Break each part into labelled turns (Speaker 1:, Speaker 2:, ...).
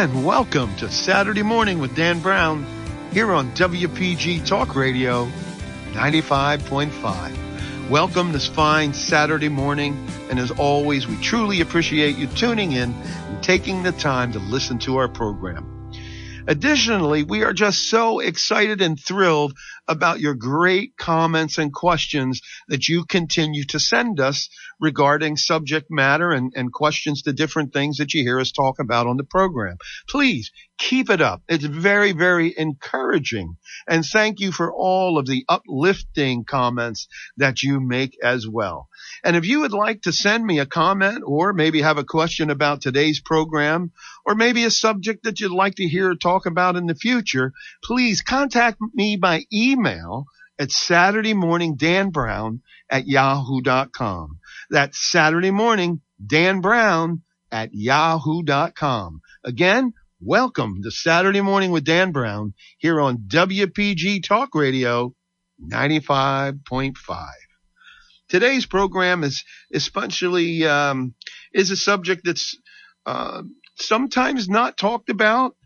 Speaker 1: And welcome to Saturday Morning with Dan Brown here on WPG Talk Radio 95.5. Welcome this fine Saturday morning. And as always, we truly appreciate you tuning in and taking the time to listen to our program. Additionally, we are just so excited and thrilled about your great comments and questions that you continue to send us regarding subject matter and, and questions to different things that you hear us talk about on the program. Please keep it up. It's very, very encouraging. And thank you for all of the uplifting comments that you make as well. And if you would like to send me a comment or maybe have a question about today's program or maybe a subject that you'd like to hear talk about in the future, please contact me by email at Saturday morning Dan Brown at yahoo.com. That's Saturday morning Dan Brown at yahoo.com. Again, welcome to Saturday morning with Dan Brown here on WPG Talk Radio 95.5. Today's program is especially um, is a subject that's uh, sometimes not talked about,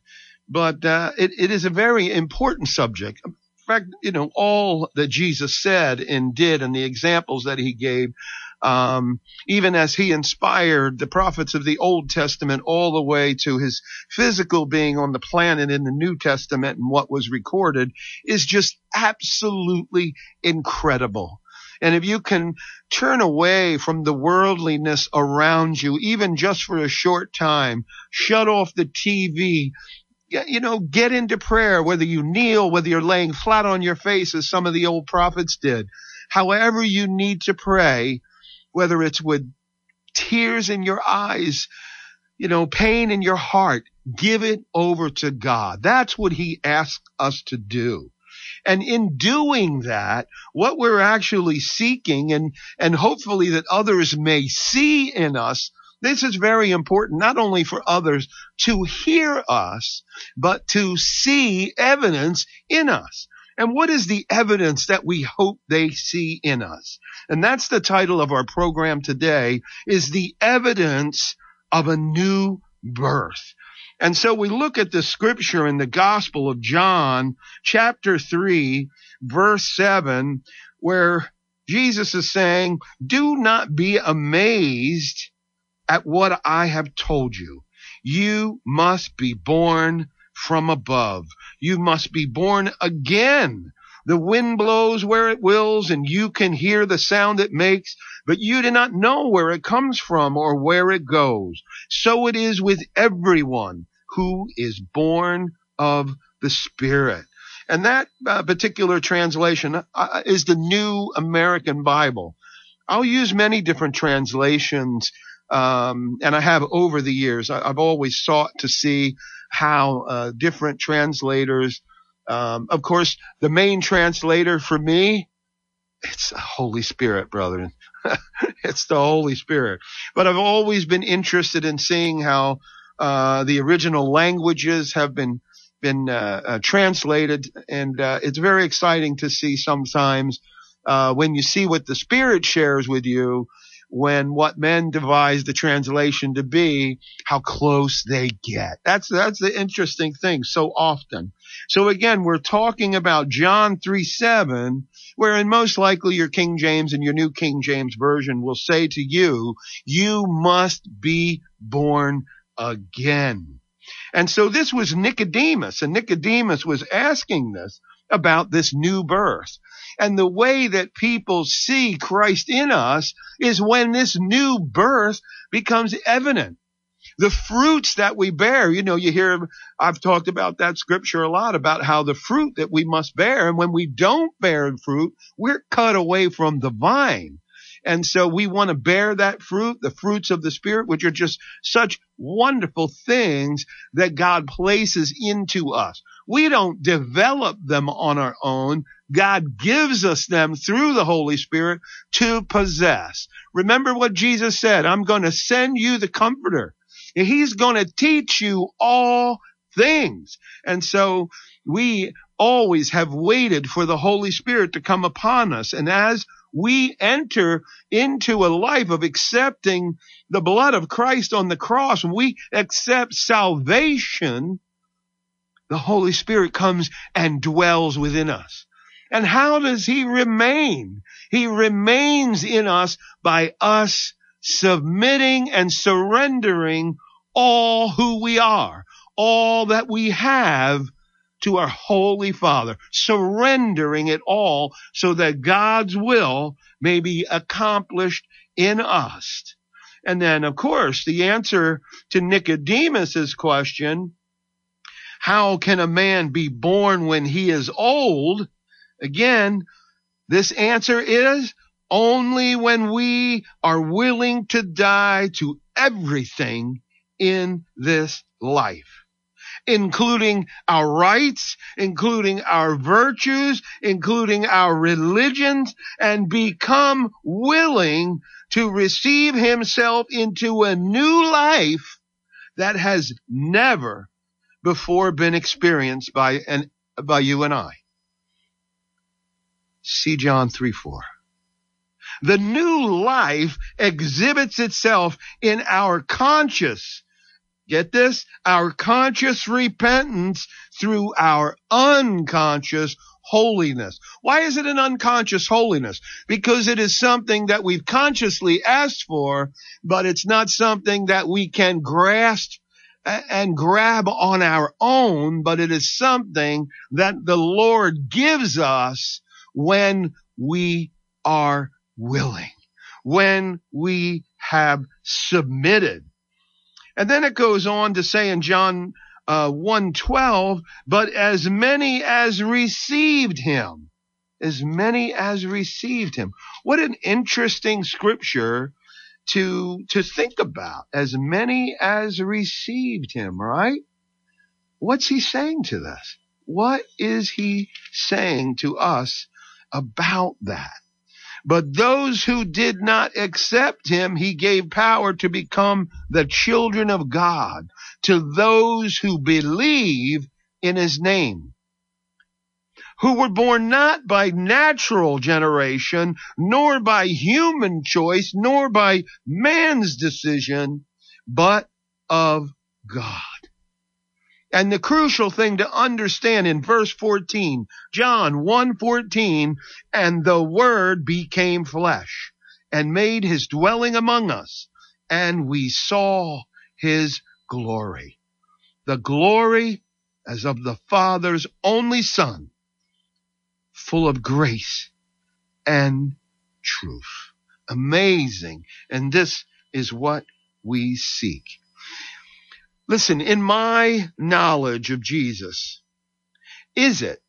Speaker 1: but uh, it, it is a very important subject. In fact, you know, all that Jesus said and did and the examples that he gave, um, even as he inspired the prophets of the Old Testament all the way to his physical being on the planet in the New Testament and what was recorded is just absolutely incredible. And if you can turn away from the worldliness around you, even just for a short time, shut off the TV, you know, get into prayer, whether you kneel, whether you're laying flat on your face as some of the old prophets did. However you need to pray, whether it's with tears in your eyes, you know, pain in your heart, give it over to God. That's what he asks us to do. And in doing that, what we're actually seeking and, and hopefully that others may see in us this is very important, not only for others to hear us, but to see evidence in us. And what is the evidence that we hope they see in us? And that's the title of our program today is the evidence of a new birth. And so we look at the scripture in the Gospel of John, chapter 3, verse 7, where Jesus is saying, Do not be amazed at what I have told you. You must be born from above. You must be born again. The wind blows where it wills and you can hear the sound it makes, but you do not know where it comes from or where it goes. So it is with everyone who is born of the Spirit. And that uh, particular translation uh, is the New American Bible. I'll use many different translations, um, and I have over the years. I, have always sought to see how uh, different translators. Um, of course, the main translator for me, it's the Holy Spirit, brother. it's the Holy Spirit. But I've always been interested in seeing how uh, the original languages have been been uh, uh, translated, and uh, it's very exciting to see sometimes uh, when you see what the Spirit shares with you, when what men devise the translation to be, how close they get. That's that's the interesting thing. So often. So again, we're talking about John three seven wherein most likely your King James and your New King James Version will say to you, you must be born again. And so this was Nicodemus, and Nicodemus was asking this about this new birth. And the way that people see Christ in us is when this new birth becomes evident. The fruits that we bear, you know, you hear, I've talked about that scripture a lot about how the fruit that we must bear. And when we don't bear fruit, we're cut away from the vine. And so we want to bear that fruit, the fruits of the Spirit, which are just such wonderful things that God places into us. We don't develop them on our own. God gives us them through the Holy Spirit to possess. Remember what Jesus said, I'm going to send you the comforter. He's going to teach you all things. And so we always have waited for the Holy Spirit to come upon us. And as we enter into a life of accepting the blood of Christ on the cross, we accept salvation, the Holy Spirit comes and dwells within us. And how does he remain? He remains in us by us submitting and surrendering all who we are, all that we have to our Holy Father, surrendering it all so that God's will may be accomplished in us. And then, of course, the answer to Nicodemus's question, how can a man be born when he is old? Again, this answer is only when we are willing to die to everything in this life, including our rights, including our virtues, including our religions, and become willing to receive himself into a new life that has never before been experienced by an, by you and I. See John 3 4. The new life exhibits itself in our conscious, get this, our conscious repentance through our unconscious holiness. Why is it an unconscious holiness? Because it is something that we've consciously asked for, but it's not something that we can grasp and grab on our own, but it is something that the Lord gives us when we are willing, when we have submitted. And then it goes on to say in John uh, 112, but as many as received him, as many as received him. What an interesting scripture to, to think about. As many as received him, right? What's he saying to this? What is he saying to us about that? But those who did not accept him, he gave power to become the children of God to those who believe in his name, who were born not by natural generation, nor by human choice, nor by man's decision, but of God. And the crucial thing to understand in verse 14, John 1:14, and the word became flesh and made his dwelling among us, and we saw his glory. The glory as of the Father's only Son, full of grace and truth. Amazing. And this is what we seek. Listen, in my knowledge of Jesus, is it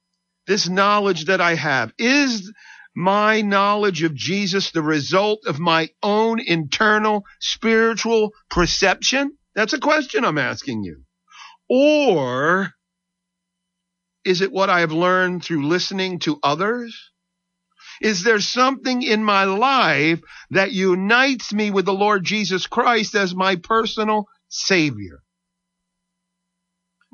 Speaker 1: this knowledge that I have? Is my knowledge of Jesus the result of my own internal spiritual perception? That's a question I'm asking you. Or is it what I have learned through listening to others? Is there something in my life that unites me with the Lord Jesus Christ as my personal Savior?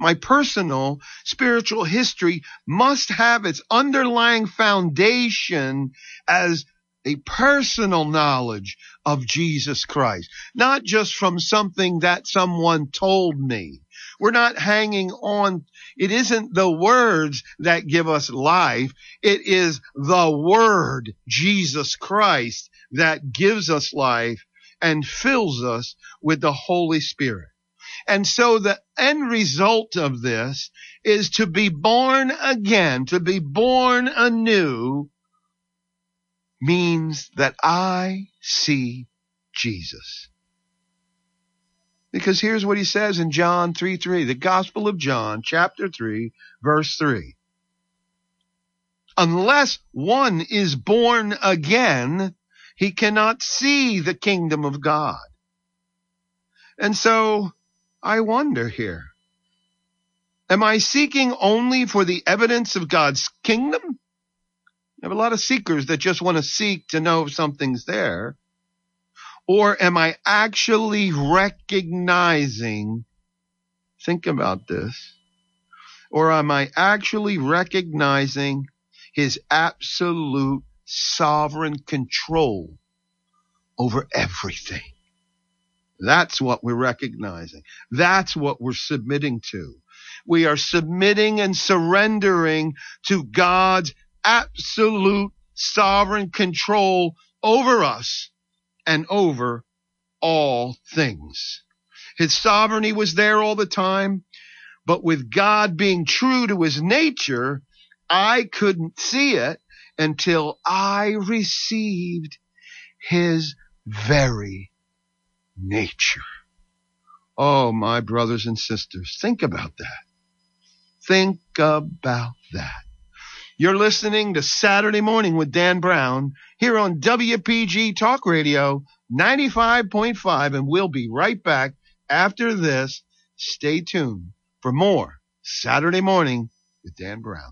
Speaker 1: my personal spiritual history must have its underlying foundation as a personal knowledge of Jesus Christ, not just from something that someone told me. We're not hanging on. It isn't the words that give us life. It is the word, Jesus Christ, that gives us life and fills us with the Holy Spirit. And so the end result of this is to be born again, to be born anew means that I see Jesus. Because here's what he says in John 3 3, the Gospel of John, chapter 3, verse 3. Unless one is born again, he cannot see the kingdom of God. And so I wonder here. Am I seeking only for the evidence of God's kingdom? I have a lot of seekers that just want to seek to know if something's there. Or am I actually recognizing, think about this, or am I actually recognizing his absolute sovereign control over everything. That's what we're recognizing. That's what we're submitting to. We are submitting and surrendering to God's absolute sovereign control over us and over all things. His sovereignty was there all the time, but with God being true to his nature, I couldn't see it until I received his very nature. Oh, my brothers and sisters, think about that. Think about that. You're listening to Saturday Morning with Dan Brown here on WPG Talk Radio 95.5, and we'll be right back after this. Stay tuned for more Saturday Morning with Dan Brown.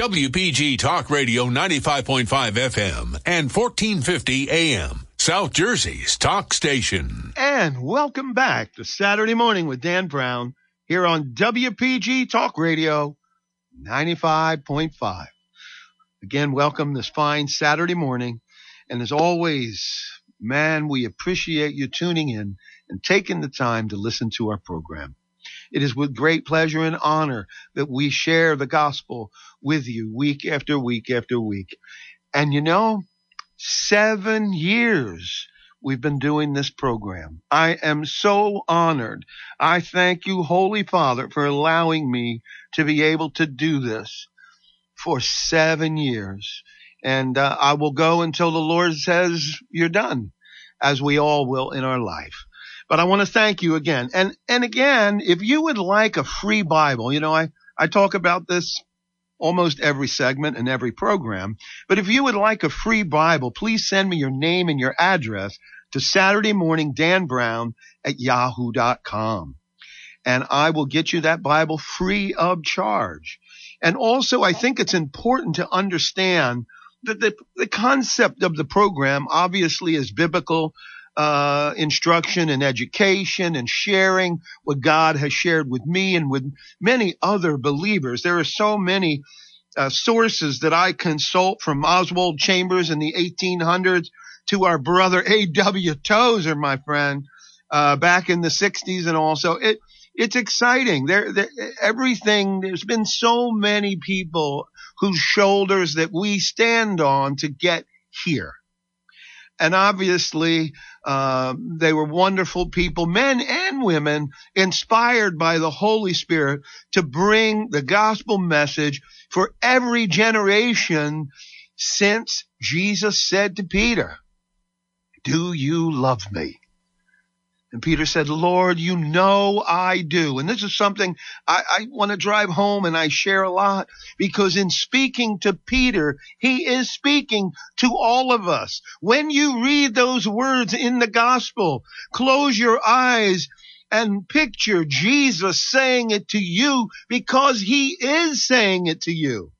Speaker 2: WPG Talk Radio 95.5 FM and 1450 AM. South Jersey's talk station.
Speaker 1: And welcome back to Saturday morning with Dan Brown here on WPG Talk Radio 95.5. Again, welcome this fine Saturday morning. And as always, man, we appreciate you tuning in and taking the time to listen to our program. It is with great pleasure and honor that we share the gospel with you week after week after week. And you know, seven years we've been doing this program. I am so honored. I thank you, Holy Father, for allowing me to be able to do this for seven years. And uh, I will go until the Lord says you're done, as we all will in our life. But I want to thank you again. And, and again, if you would like a free Bible, you know, I, I talk about this almost every segment and every program. But if you would like a free Bible, please send me your name and your address to Saturday morning Dan Brown at yahoo.com. And I will get you that Bible free of charge. And also, I think it's important to understand that the, the concept of the program obviously is biblical uh, instruction and education and sharing what God has shared with me and with many other believers. There are so many uh, sources that I consult from Oswald Chambers in the 1800s to our brother A.W. Tozer, my friend, uh, back in the 60s and also it, it's exciting. There, there, everything, there's been so many people whose shoulders that we stand on to get here. And obviously, uh, they were wonderful people, men and women, inspired by the Holy Spirit to bring the gospel message for every generation since Jesus said to Peter, do you love me? And Peter said, Lord, you know I do. And this is something I, I want to drive home and I share a lot because in speaking to Peter, he is speaking to all of us. When you read those words in the gospel, close your eyes and picture Jesus saying it to you because he is saying it to you.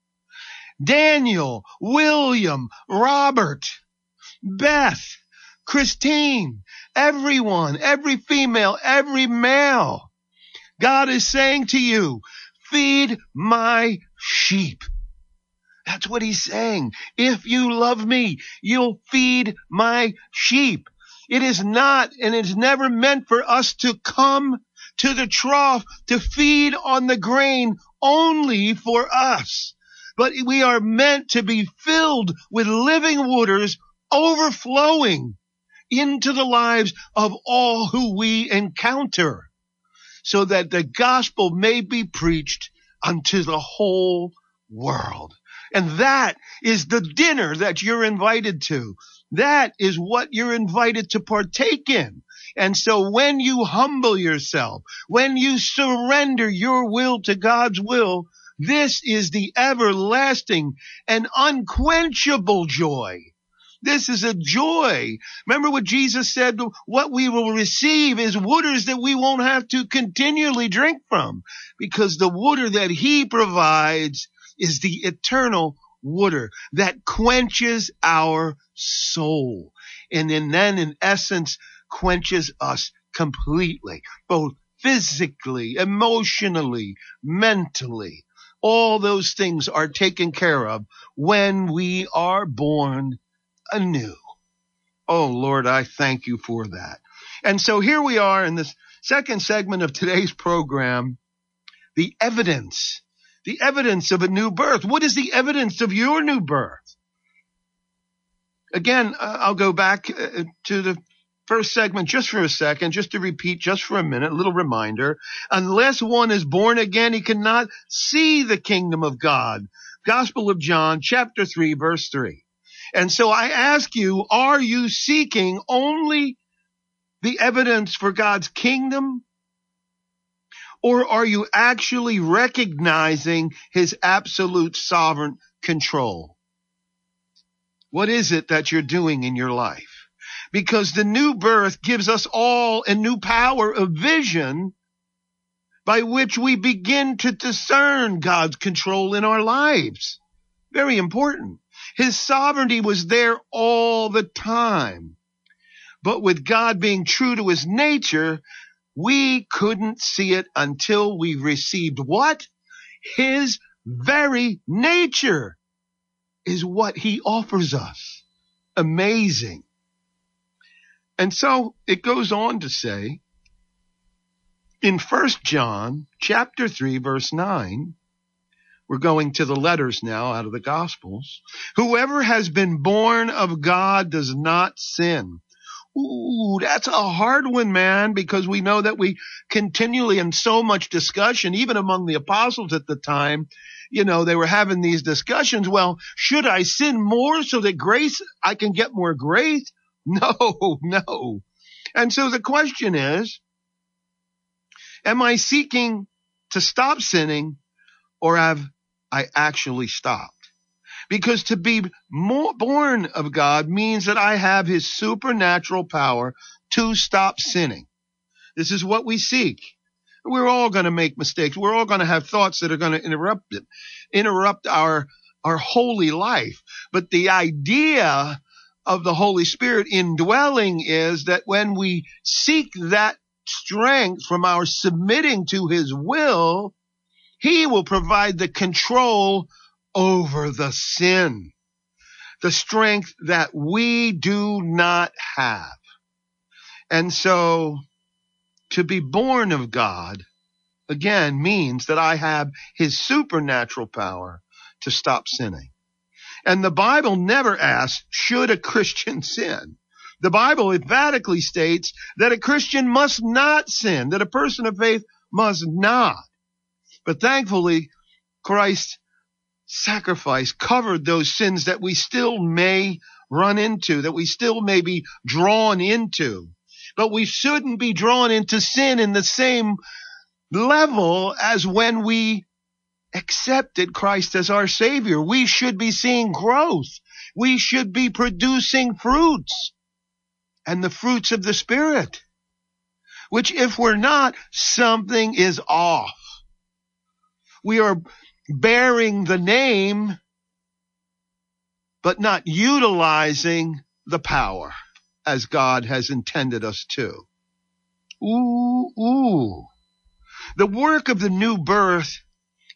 Speaker 1: Daniel, William, Robert, Beth, Christine, everyone, every female, every male. God is saying to you, feed my sheep. That's what he's saying. If you love me, you'll feed my sheep. It is not and it's never meant for us to come to the trough to feed on the grain only for us. But we are meant to be filled with living waters overflowing into the lives of all who we encounter so that the gospel may be preached unto the whole world. And that is the dinner that you're invited to. That is what you're invited to partake in. And so when you humble yourself, when you surrender your will to God's will, This is the everlasting and unquenchable joy. This is a joy. Remember what Jesus said? What we will receive is waters that we won't have to continually drink from because the water that he provides is the eternal water that quenches our soul. And then in essence quenches us completely, both physically, emotionally, mentally. All those things are taken care of when we are born anew. Oh Lord, I thank you for that. And so here we are in this second segment of today's program, the evidence, the evidence of a new birth. What is the evidence of your new birth? Again, uh, I'll go back uh, to the first segment just for a second, just to repeat just for a minute, a little reminder. Unless one is born again, he cannot see the kingdom of God. Gospel of John, chapter 3, verse 3. And so I ask you, are you seeking only the evidence for God's kingdom? Or are you actually recognizing his absolute sovereign control? What is it that you're doing in your life? because the new birth gives us all a new power of vision by which we begin to discern God's control in our lives. Very important. His sovereignty was there all the time. But with God being true to his nature, we couldn't see it until we received what? His very nature is what he offers us. Amazing. And so it goes on to say in First John chapter 3 verse 9, we're going to the letters now out of the Gospels. Whoever has been born of God does not sin. Ooh, that's a hard one, man, because we know that we continually in so much discussion, even among the apostles at the time, you know, they were having these discussions. Well, should I sin more so that grace, I can get more grace? No, no. And so the question is, am I seeking to stop sinning or have I actually stopped? Because to be more born of God means that I have his supernatural power to stop sinning. This is what we seek. We're all going to make mistakes. We're all going to have thoughts that are going to interrupt it, interrupt our, our holy life. But the idea of the Holy Spirit indwelling is that when we seek that strength from our submitting to his will, he will provide the control over the sin, the strength that we do not have. And so to be born of God again means that I have his supernatural power to stop sinning. And the Bible never asks, should a Christian sin? The Bible emphatically states that a Christian must not sin, that a person of faith must not. But thankfully, Christ's sacrifice covered those sins that we still may run into, that we still may be drawn into. But we shouldn't be drawn into sin in the same level as when we accepted Christ as our Savior. We should be seeing growth. We should be producing fruits and the fruits of the Spirit, which if we're not, something is off. We are bearing the name, but not utilizing the power as God has intended us to. Ooh, ooh. The work of the new birth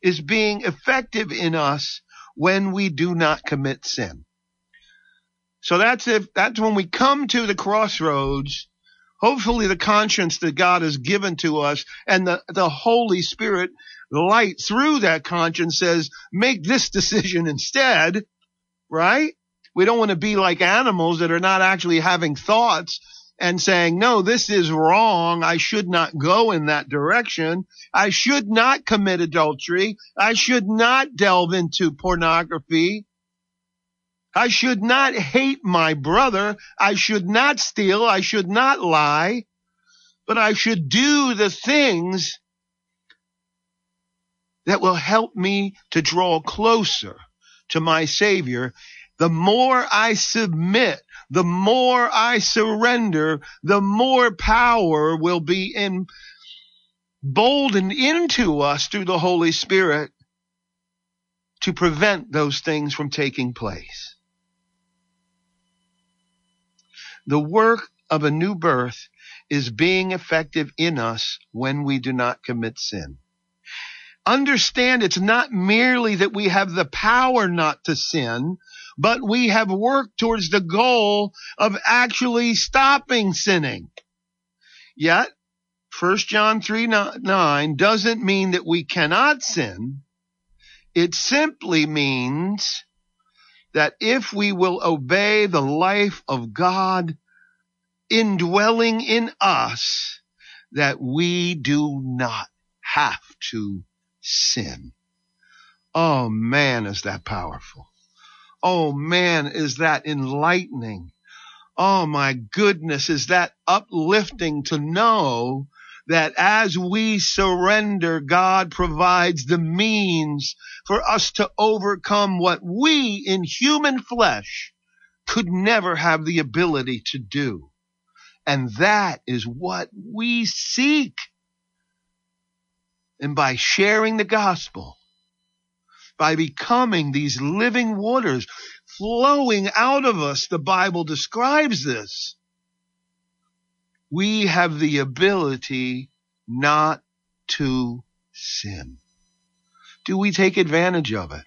Speaker 1: is being effective in us when we do not commit sin. So that's if, that's when we come to the crossroads, hopefully the conscience that God has given to us and the, the Holy Spirit light through that conscience says, make this decision instead, right? We don't want to be like animals that are not actually having thoughts and saying, no, this is wrong. I should not go in that direction. I should not commit adultery. I should not delve into pornography. I should not hate my brother. I should not steal. I should not lie, but I should do the things that will help me to draw closer to my Savior, the more I submit, the more I surrender, the more power will be emboldened into us through the Holy Spirit to prevent those things from taking place. The work of a new birth is being effective in us when we do not commit sin. Understand it's not merely that we have the power not to sin, but we have worked towards the goal of actually stopping sinning. Yet, 1 John 3 9 doesn't mean that we cannot sin. It simply means that if we will obey the life of God indwelling in us, that we do not have to sin. Oh man, is that powerful. Oh man, is that enlightening. Oh my goodness, is that uplifting to know that as we surrender, God provides the means for us to overcome what we in human flesh could never have the ability to do. And that is what we seek. And by sharing the gospel, by becoming these living waters flowing out of us, the Bible describes this. We have the ability not to sin. Do we take advantage of it?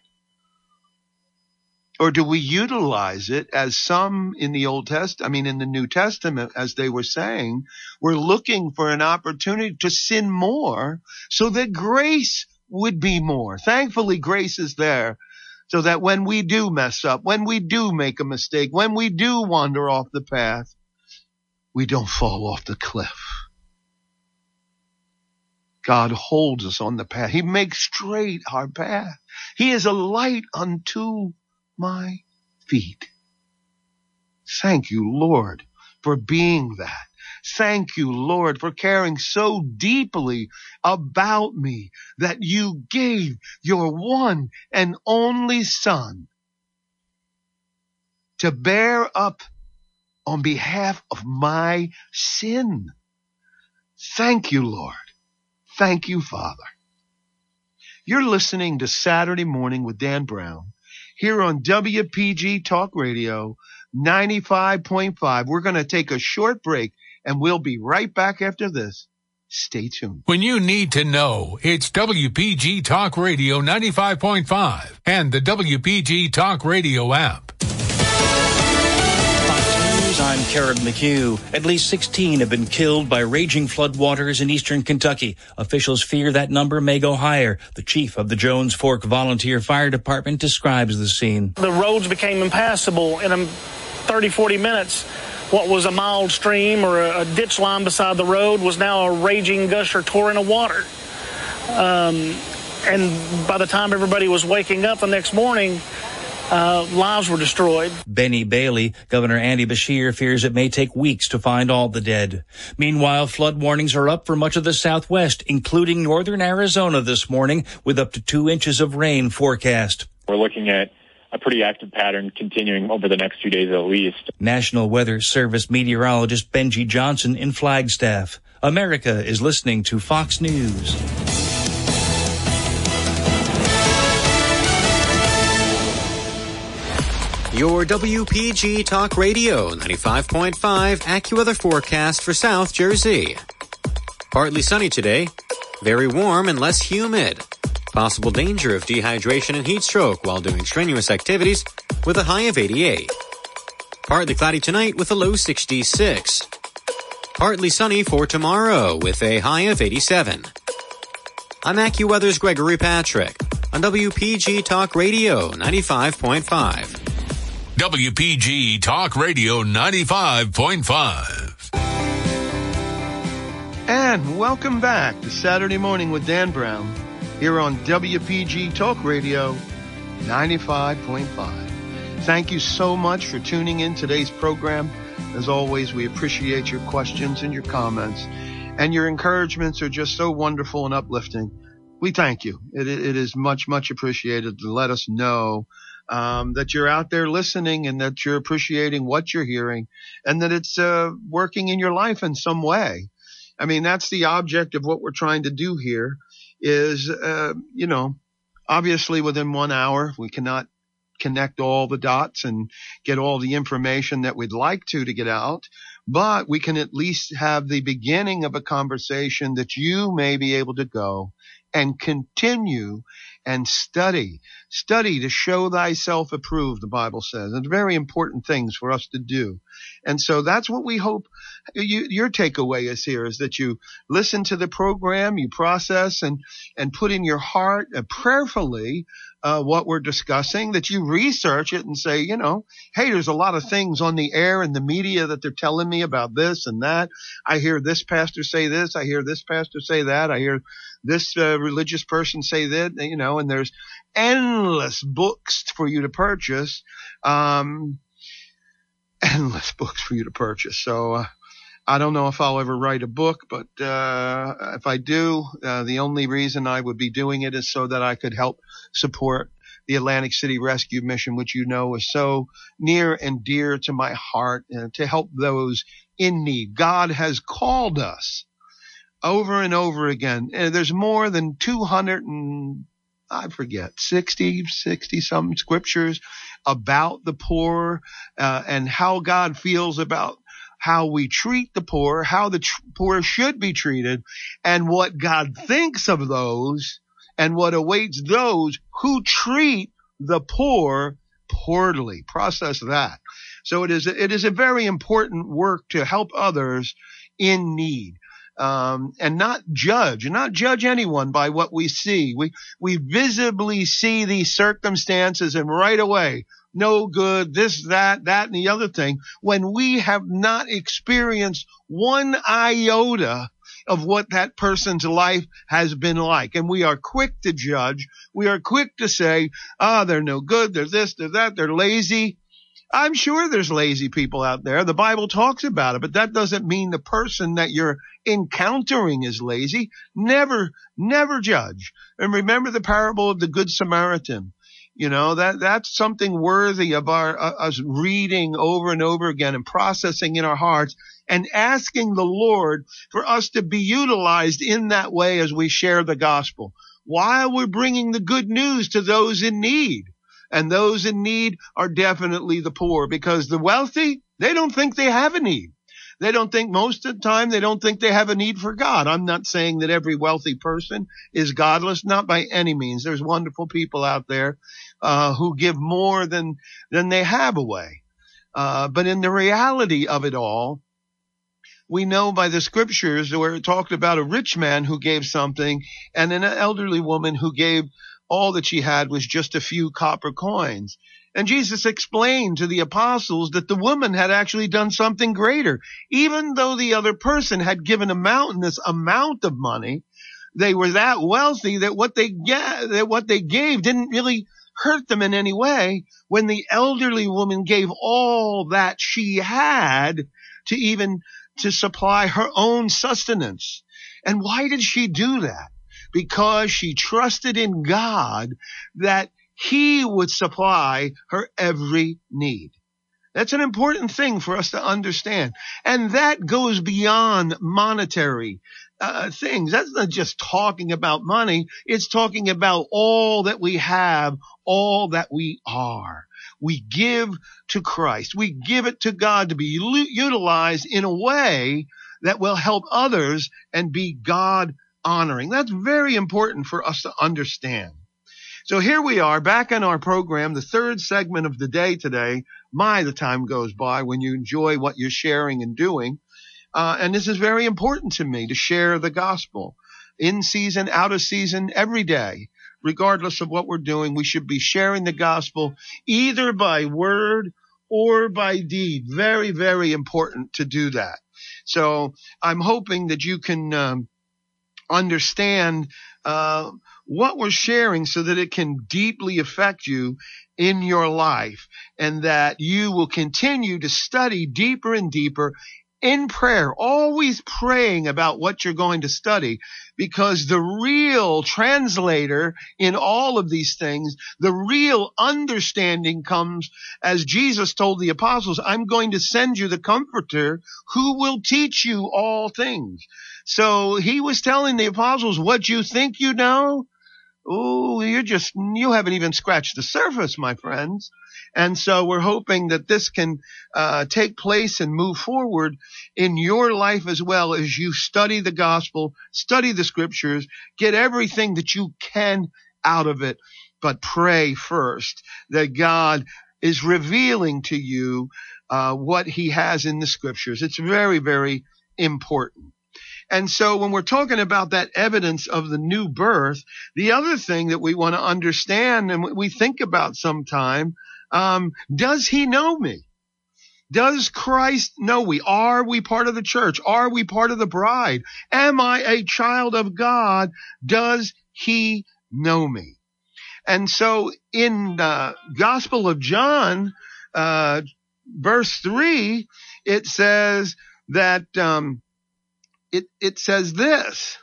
Speaker 1: Or do we utilize it as some in the Old Testament, I mean, in the New Testament, as they were saying, we're looking for an opportunity to sin more so that grace would be more. Thankfully, grace is there so that when we do mess up, when we do make a mistake, when we do wander off the path, we don't fall off the cliff. God holds us on the path. He makes straight our path. He is a light unto my feet. Thank you, Lord, for being that. Thank you, Lord, for caring so deeply about me that you gave your one and only son to bear up on behalf of my sin. Thank you, Lord. Thank you, Father. You're listening to Saturday Morning with Dan Brown here on WPG Talk Radio 95.5. We're going to take a short break and we'll be right back after this. Stay tuned.
Speaker 2: When you need to know, it's WPG Talk Radio 95.5 and the WPG Talk Radio app.
Speaker 3: I'm Karen McHugh. At least 16 have been killed by raging floodwaters in eastern Kentucky. Officials fear that number may go higher. The chief of the Jones Fork Volunteer Fire Department describes the scene.
Speaker 4: The roads became impassable in 30, 40 minutes. What was a mild stream or a, ditch line beside the road was now a raging gush or torrent of water. Um, and by the time everybody was waking up the next morning, uh, lives were destroyed.
Speaker 3: Benny Bailey, Governor Andy Beshear fears it may take weeks to find all the dead. Meanwhile, flood warnings are up for much of the southwest, including northern Arizona this morning, with up to two inches of rain forecast.
Speaker 5: We're looking at a pretty active pattern continuing over the next few days at least.
Speaker 3: National Weather Service meteorologist Benji Johnson in Flagstaff. America is listening to Fox News.
Speaker 6: Your WPG Talk Radio 95.5 AccuWeather forecast for South Jersey. Partly sunny today, very warm and less humid. Possible danger of dehydration and heat stroke while doing strenuous activities with a high of 88. Partly cloudy tonight with a low 66. Partly sunny for tomorrow with a high of 87. I'm AccuWeather's Gregory Patrick on WPG Talk Radio 95.5.
Speaker 2: WPG Talk Radio 95.5.
Speaker 1: And welcome back to Saturday Morning with Dan Brown here on WPG Talk Radio 95.5. Thank you so much for tuning in today's program. As always, we appreciate your questions and your comments, and your encouragements are just so wonderful and uplifting. we thank you. It, it is much, much appreciated to let us know um, that you're out there listening and that you're appreciating what you're hearing and that it's uh, working in your life in some way. I mean, that's the object of what we're trying to do here is, uh, you know, obviously within one hour, we cannot connect all the dots and get all the information that we'd like to to get out, but we can at least have the beginning of a conversation that you may be able to go and continue and study. Study to show thyself approved, the Bible says. It's very important things for us to do. And so that's what we hope you, your takeaway is here is that you listen to the program, you process and, and put in your heart uh, prayerfully uh, what we're discussing, that you research it and say, you know, hey, there's a lot of things on the air and the media that they're telling me about this and that. I hear this pastor say this. I hear this pastor say that. I hear this uh, religious person say that, you know, and there's endless books for you to purchase. Um, endless books for you to purchase. So, uh, I don't know if I'll ever write a book, but uh, if I do, uh, the only reason I would be doing it is so that I could help support the Atlantic City Rescue Mission, which you know is so near and dear to my heart, and to help those in need. God has called us over and over again. And there's more than 200 and I forget 60, 60 some scriptures about the poor uh, and how God feels about how we treat the poor, how the tr- poor should be treated, and what God thinks of those and what awaits those who treat the poor poorly. Process that. So it is, it is a very important work to help others in need. Um, and not judge, and not judge anyone by what we see. We, we visibly see these circumstances and right away no good, this, that, that, and the other thing, when we have not experienced one iota of what that person's life has been like. And we are quick to judge. We are quick to say, ah, oh, they're no good. They're this, they're that, they're lazy. I'm sure there's lazy people out there. The Bible talks about it, but that doesn't mean the person that you're encountering is lazy. Never, never judge. And remember the parable of the Good Samaritan. You know, that, that's something worthy of our, uh, us reading over and over again and processing in our hearts and asking the Lord for us to be utilized in that way as we share the gospel while we're bringing the good news to those in need. And those in need are definitely the poor because the wealthy, they don't think they have a need. They don't think most of the time they don't think they have a need for God. I'm not saying that every wealthy person is godless, not by any means. There's wonderful people out there uh, who give more than than they have away. Uh, but in the reality of it all, we know by the scriptures where it talked about a rich man who gave something and an elderly woman who gave all that she had was just a few copper coins. And Jesus explained to the apostles that the woman had actually done something greater. Even though the other person had given a mountainous amount of money, they were that wealthy that what they get, that what they gave didn't really hurt them in any way when the elderly woman gave all that she had to even to supply her own sustenance. And why did she do that? Because she trusted in God that he would supply her every need. That's an important thing for us to understand. And that goes beyond monetary uh, things. That's not just talking about money. It's talking about all that we have, all that we are. We give to Christ. We give it to God to be utilized in a way that will help others and be God honoring. That's very important for us to understand. So here we are back in our program, the third segment of the day today. My, the time goes by when you enjoy what you're sharing and doing. Uh, and this is very important to me to share the gospel in season, out of season, every day. Regardless of what we're doing, we should be sharing the gospel either by word or by deed. Very, very important to do that. So I'm hoping that you can um, understand uh, what we're sharing so that it can deeply affect you in your life and that you will continue to study deeper and deeper in prayer, always praying about what you're going to study because the real translator in all of these things, the real understanding comes as Jesus told the apostles, I'm going to send you the comforter who will teach you all things. So he was telling the apostles what you think you know. Oh, you're just, you haven't even scratched the surface, my friends. And so we're hoping that this can uh, take place and move forward in your life as well as you study the gospel, study the scriptures, get everything that you can out of it, but pray first that God is revealing to you uh, what he has in the scriptures. It's very, very important. And so when we're talking about that evidence of the new birth, the other thing that we want to understand and we think about sometime um, does he know me? Does Christ know we? Are we part of the church? Are we part of the bride? Am I a child of God? Does he know me? And so in the Gospel of John, uh, verse three, it says that, um, it, it says this.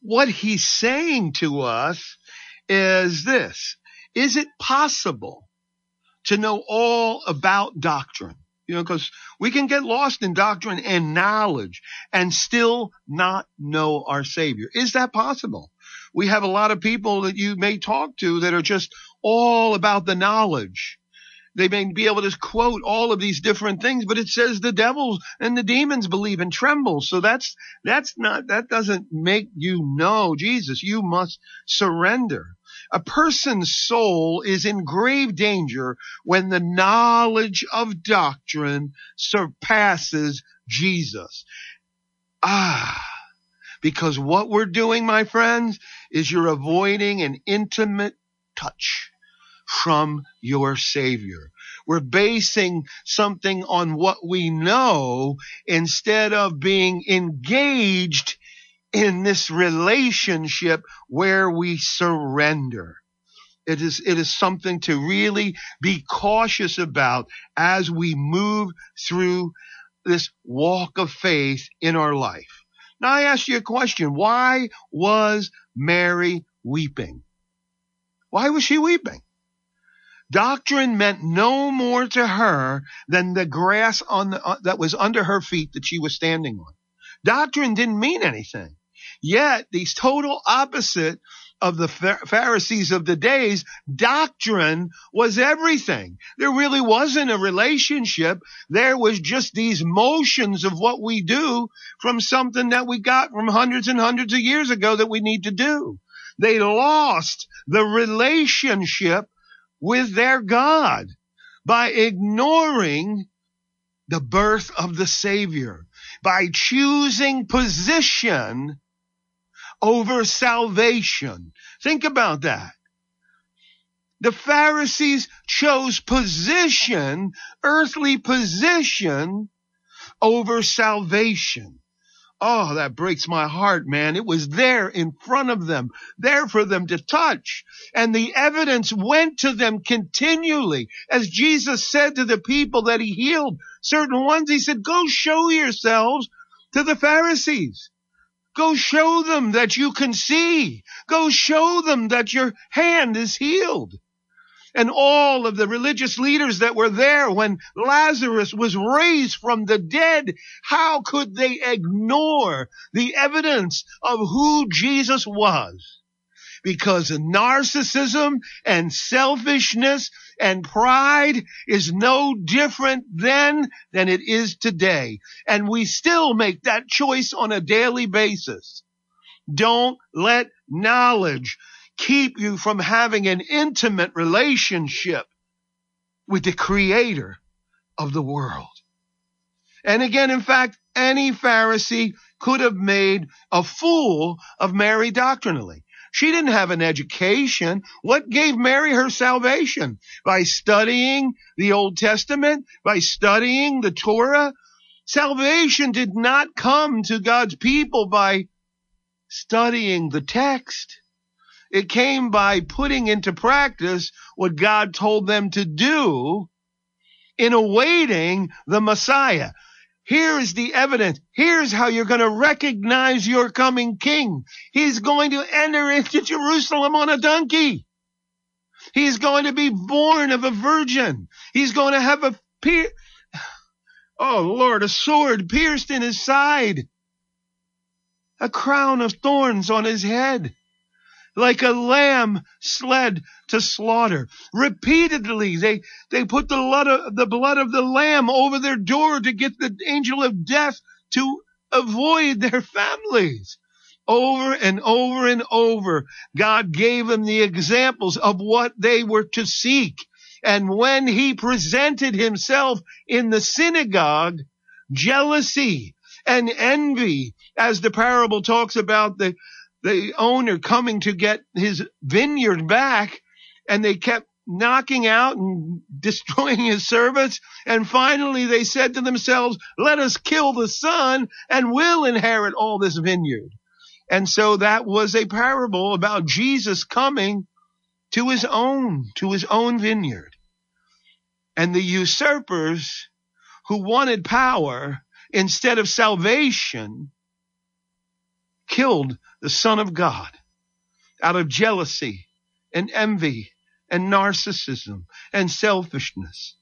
Speaker 1: What he's saying to us is this. Is it possible to know all about doctrine? You know, because we can get lost in doctrine and knowledge and still not know our Savior. Is that possible? We have a lot of people that you may talk to that are just all about the knowledge. They may be able to quote all of these different things, but it says the devils and the demons believe and tremble. So that's, that's not, that doesn't make you know Jesus. You must surrender. A person's soul is in grave danger when the knowledge of doctrine surpasses Jesus. Ah, because what we're doing, my friends, is you're avoiding an intimate touch from your Savior. We're basing something on what we know instead of being engaged in this relationship where we surrender. It is, it is something to really be cautious about as we move through this walk of faith in our life. Now I ask you a question. Why was Mary weeping? Why was she weeping? Doctrine meant no more to her than the grass on the, uh, that was under her feet that she was standing on. Doctrine didn't mean anything. Yet these total opposite of the Pharisees of the days, doctrine was everything. There really wasn't a relationship. There was just these motions of what we do from something that we got from hundreds and hundreds of years ago that we need to do. They lost the relationship with their God by ignoring the birth of the Savior, by choosing position over salvation. Think about that. The Pharisees chose position, earthly position, over salvation. Oh, that breaks my heart, man. It was there in front of them, there for them to touch. And the evidence went to them continually. As Jesus said to the people that he healed, certain ones, he said, go show yourselves to the Pharisees. Go show them that you can see. Go show them that your hand is healed. And all of the religious leaders that were there when Lazarus was raised from the dead, how could they ignore the evidence of who Jesus was? Because narcissism and selfishness and pride is no different then than it is today. And we still make that choice on a daily basis. Don't let knowledge keep you from having an intimate relationship with the creator of the world. And again, in fact, any Pharisee could have made a fool of Mary doctrinally. She didn't have an education. What gave Mary her salvation? By studying the Old Testament, by studying the Torah. Salvation did not come to God's people by studying the text. It came by putting into practice what God told them to do in awaiting the Messiah. Here is the evidence. Here's how you're going to recognize your coming king. He's going to enter into Jerusalem on a donkey. He's going to be born of a virgin. He's going to have a pier- oh Lord, a sword pierced in his side, a crown of thorns on his head like a lamb sled to slaughter. Repeatedly, they, they put the blood, of, the blood of the lamb over their door to get the angel of death to avoid their families. Over and over and over, God gave them the examples of what they were to seek. And when he presented himself in the synagogue, jealousy and envy, as the parable talks about the, the owner coming to get his vineyard back and they kept knocking out and destroying his servants. And finally they said to themselves, let us kill the son and we'll inherit all this vineyard. And so that was a parable about Jesus coming to his own, to his own vineyard. And the usurpers who wanted power instead of salvation killed the Son of God out of jealousy and envy and narcissism and selfishness.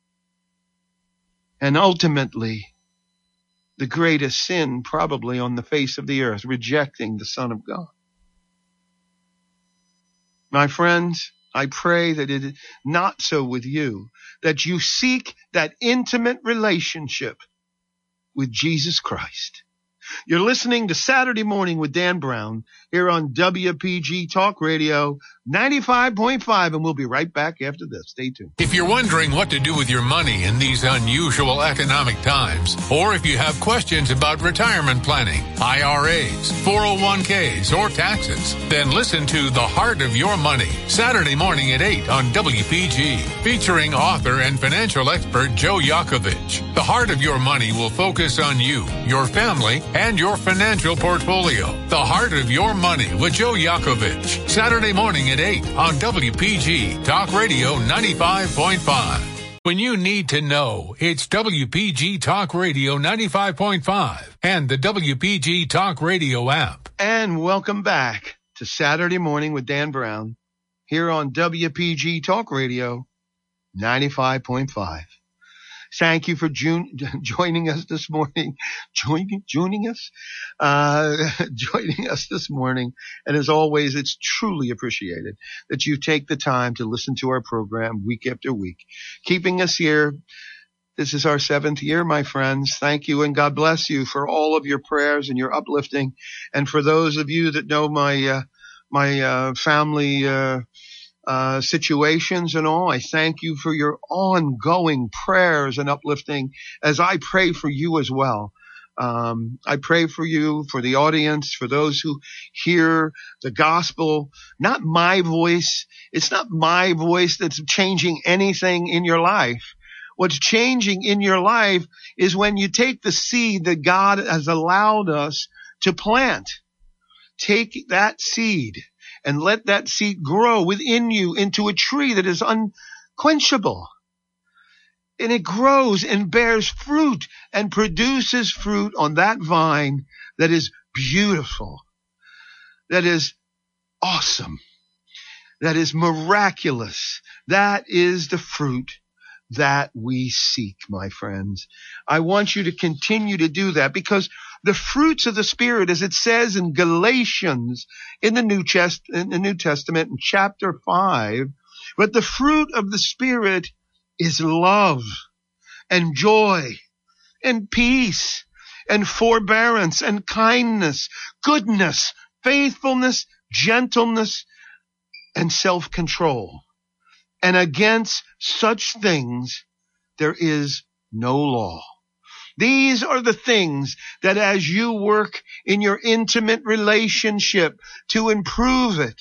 Speaker 1: And ultimately, the greatest sin probably on the face of the earth, rejecting the Son of God. My friends, I pray that it is not so with you, that you seek that intimate relationship with Jesus Christ. You're listening to Saturday Morning with Dan Brown here on WPG Talk Radio 95.5, and we'll be right back after this. Stay tuned.
Speaker 2: If you're wondering what to do with your money in these unusual economic times, or if you have questions about retirement planning, IRAs, 401ks, or taxes, then listen to The Heart of Your Money, Saturday morning at 8 on WPG, featuring author and financial expert Joe Yakovich. The Heart of Your Money will focus on you, your family, and your financial portfolio. The Heart of Your Money with Joe Yakovich, Saturday morning at 8 on WPG Talk Radio 95.5. When you need to know, it's WPG Talk Radio 95.5 and the WPG Talk Radio app.
Speaker 1: And welcome back to Saturday Morning with Dan Brown here on WPG Talk Radio 95.5. Thank you for June, joining us this morning, joining, joining us, uh, joining us this morning. And as always, it's truly appreciated that you take the time to listen to our program week after week, keeping us here. This is our seventh year, my friends. Thank you and God bless you for all of your prayers and your uplifting. And for those of you that know my, uh, my, uh, family, uh, situations and all. I thank you for your ongoing prayers and uplifting as I pray for you as well. Um, I pray for you, for the audience, for those who hear the gospel, not my voice. It's not my voice that's changing anything in your life. What's changing in your life is when you take the seed that God has allowed us to plant. Take that seed and let that seed grow within you into a tree that is unquenchable. And it grows and bears fruit and produces fruit on that vine that is beautiful, that is awesome, that is miraculous. That is the fruit that we seek, my friends. I want you to continue to do that because the fruits of the Spirit, as it says in Galatians in the New, Chest- in the New Testament in chapter 5, but the fruit of the Spirit is love and joy and peace and forbearance and kindness, goodness, faithfulness, gentleness, and self-control. And against such things there is no law. These are the things that as you work in your intimate relationship to improve it,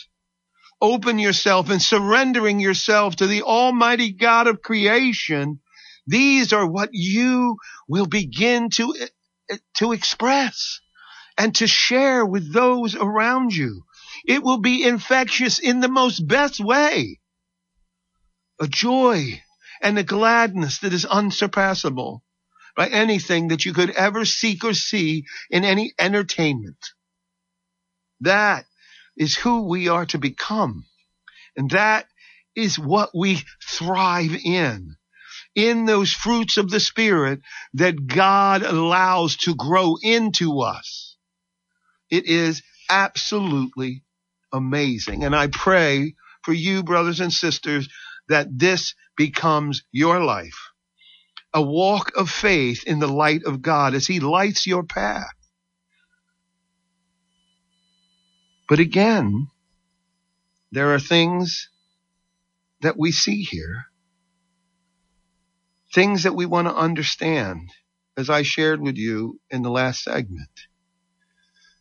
Speaker 1: open yourself and surrendering yourself to the Almighty God of creation, these are what you will begin to, eh, to express and to share with those around you. It will be infectious in the most best way. A joy and a gladness that is unsurpassable by anything that you could ever seek or see in any entertainment. That is who we are to become. And that is what we thrive in. In those fruits of the Spirit that God allows to grow into us. It is absolutely amazing. And I pray for you, brothers and sisters, that this becomes your life. A walk of faith in the light of God as He lights your path. But again, there are things that we see here, things that we want to understand, as I shared with you in the last segment.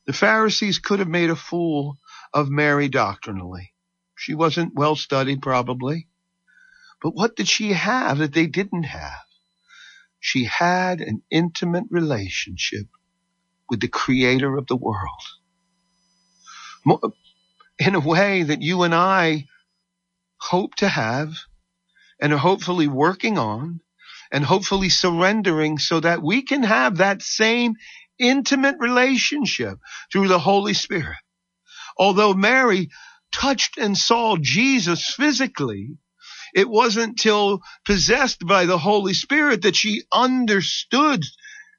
Speaker 1: The Pharisees could have made a fool of Mary doctrinally. She wasn't well studied, probably. But what did she have that they didn't have? She had an intimate relationship with the creator of the world. In a way that you and I hope to have and are hopefully working on and hopefully surrendering so that we can have that same intimate relationship through the Holy Spirit. Although Mary touched and saw Jesus physically, it wasn't till possessed by the Holy Spirit that she understood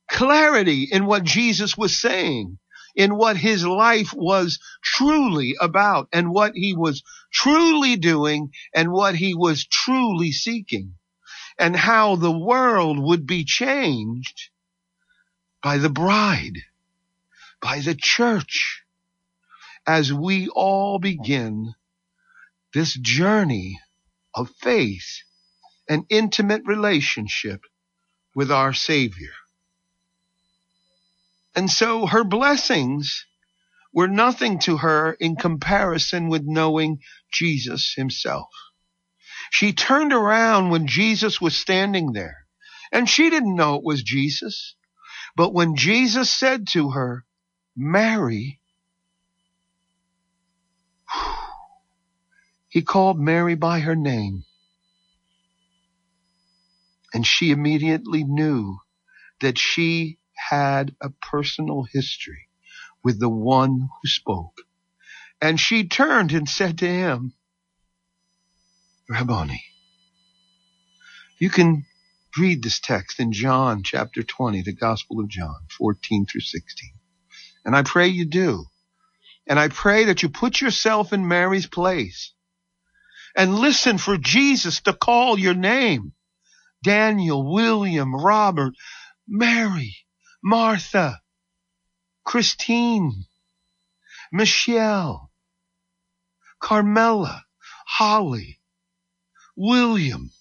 Speaker 1: clarity in what Jesus was saying, in what his life was truly about and what he was truly doing and what he was truly seeking and how the world would be changed by the bride, by the church, as we all begin this journey of faith and intimate relationship with our Savior. And so her blessings were nothing to her in comparison with knowing Jesus himself. She turned around when Jesus was standing there and she didn't know it was Jesus. But when Jesus said to her, Mary, he called Mary by her name. And she immediately knew that she had a personal history with the one who spoke. And she turned and said to him, Rabboni. You can read this text in John chapter 20, the Gospel of John, 14 through 16. And I pray you do. And I pray that you put yourself in Mary's place and listen for Jesus to call your name. Daniel, William, Robert, Mary, Martha, Christine, Michelle, Carmela, Holly, William,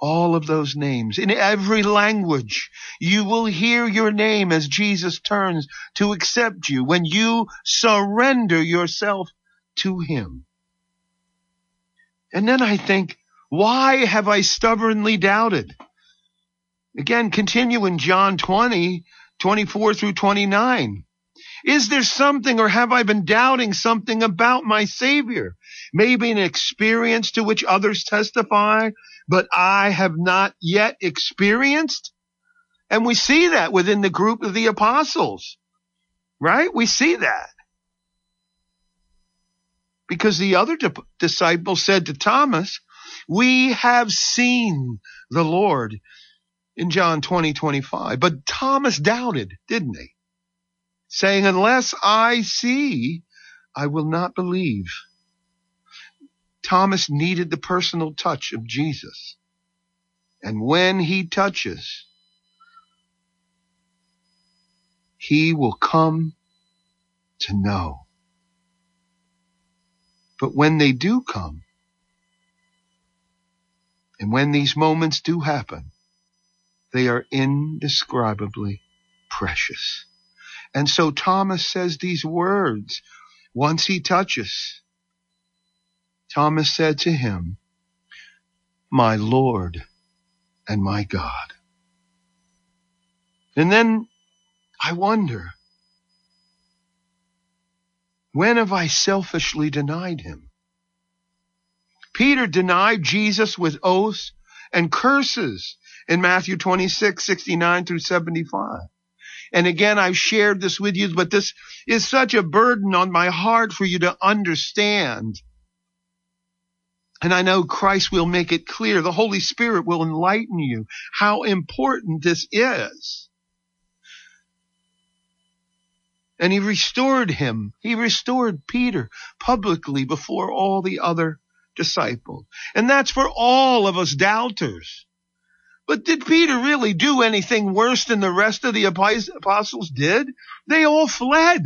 Speaker 1: all of those names. In every language, you will hear your name as Jesus turns to accept you when you surrender yourself to Him. And then I think, why have I stubbornly doubted? Again, continue in John 20, 24 through 29. Is there something or have I been doubting something about my Savior? Maybe an experience to which others testify, but I have not yet experienced? And we see that within the group of the apostles, right? We see that. Because the other di- disciples said to Thomas, we have seen the Lord in John 20, 25. But Thomas doubted, didn't he? Saying, unless I see, I will not believe. Thomas needed the personal touch of Jesus. And when he touches, he will come to know. But when they do come, and when these moments do happen, they are indescribably precious. And so Thomas says these words once he touches. Thomas said to him, My Lord and my God. And then I wonder, when have I selfishly denied him? Peter denied Jesus with oaths and curses in Matthew 26, 69 through 75. And again, I've shared this with you, but this is such a burden on my heart for you to understand. And I know Christ will make it clear. The Holy Spirit will enlighten you how important this is. And he restored him. He restored Peter publicly before all the other disciples. And that's for all of us doubters. But did Peter really do anything worse than the rest of the apostles did? They all fled.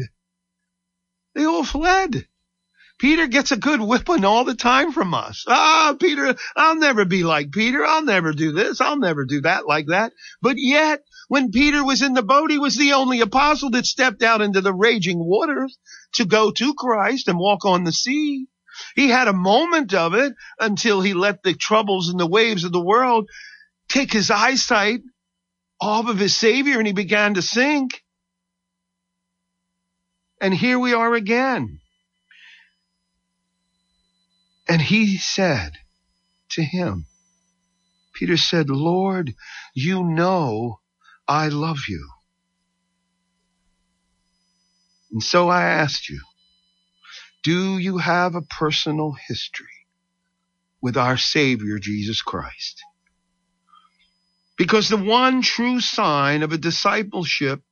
Speaker 1: They all fled. Peter gets a good whipping all the time from us. Ah, Peter, I'll never be like Peter. I'll never do this. I'll never do that like that. But yet, when Peter was in the boat, he was the only apostle that stepped out into the raging waters to go to Christ and walk on the sea. He had a moment of it until he let the troubles and the waves of the world take his eyesight off of his Savior and he began to sink. And here we are again. And he said to him, Peter said, Lord, you know I love you. And so I asked you, do you have a personal history with our Savior, Jesus Christ? Because the one true sign of a discipleship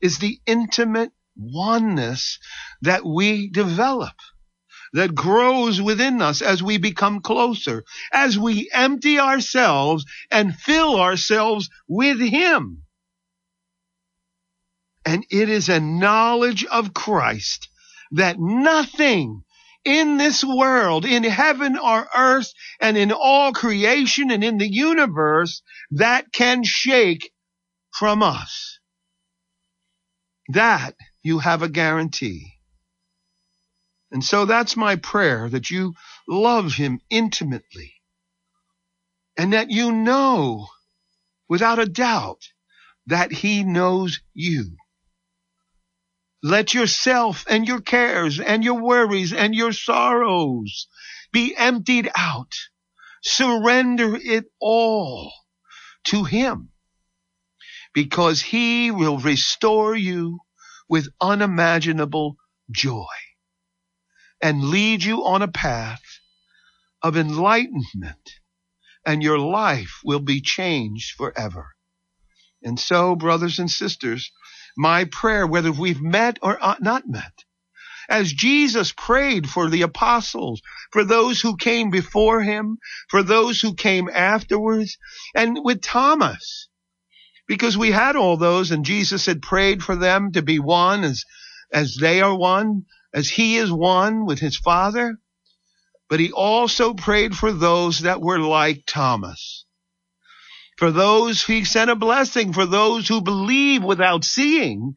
Speaker 1: is the intimate oneness that we develop, that grows within us as we become closer, as we empty ourselves and fill ourselves with Him. And it is a knowledge of Christ that nothing in this world, in heaven or earth, and in all creation and in the universe that can shake from us. That you have a guarantee. And so that's my prayer that you love him intimately and that you know without a doubt that he knows you. Let yourself and your cares and your worries and your sorrows be emptied out. Surrender it all to Him because He will restore you with unimaginable joy and lead you on a path of enlightenment and your life will be changed forever. And so, brothers and sisters, my prayer, whether we've met or uh, not met. As Jesus prayed for the apostles, for those who came before him, for those who came afterwards, and with Thomas, because we had all those and Jesus had prayed for them to be one as, as they are one, as he is one with his Father. But he also prayed for those that were like Thomas for those he sent a blessing for those who believe without seeing,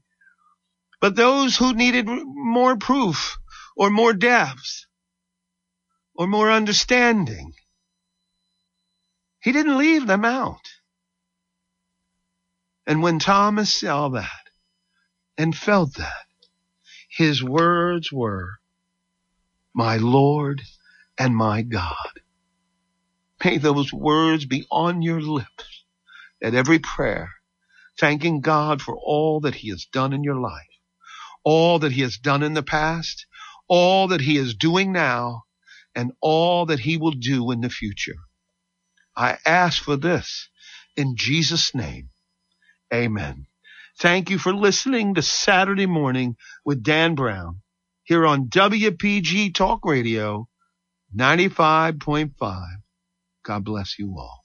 Speaker 1: but those who needed more proof or more depth or more understanding. He didn't leave them out. And when Thomas saw that and felt that, his words were, my Lord and my God. May those words be on your lips at every prayer, thanking God for all that He has done in your life, all that He has done in the past, all that He is doing now, and all that He will do in the future. I ask for this in Jesus' name. Amen. Thank you for listening to Saturday morning with Dan Brown here on WPG Talk Radio 95.5. God bless you all.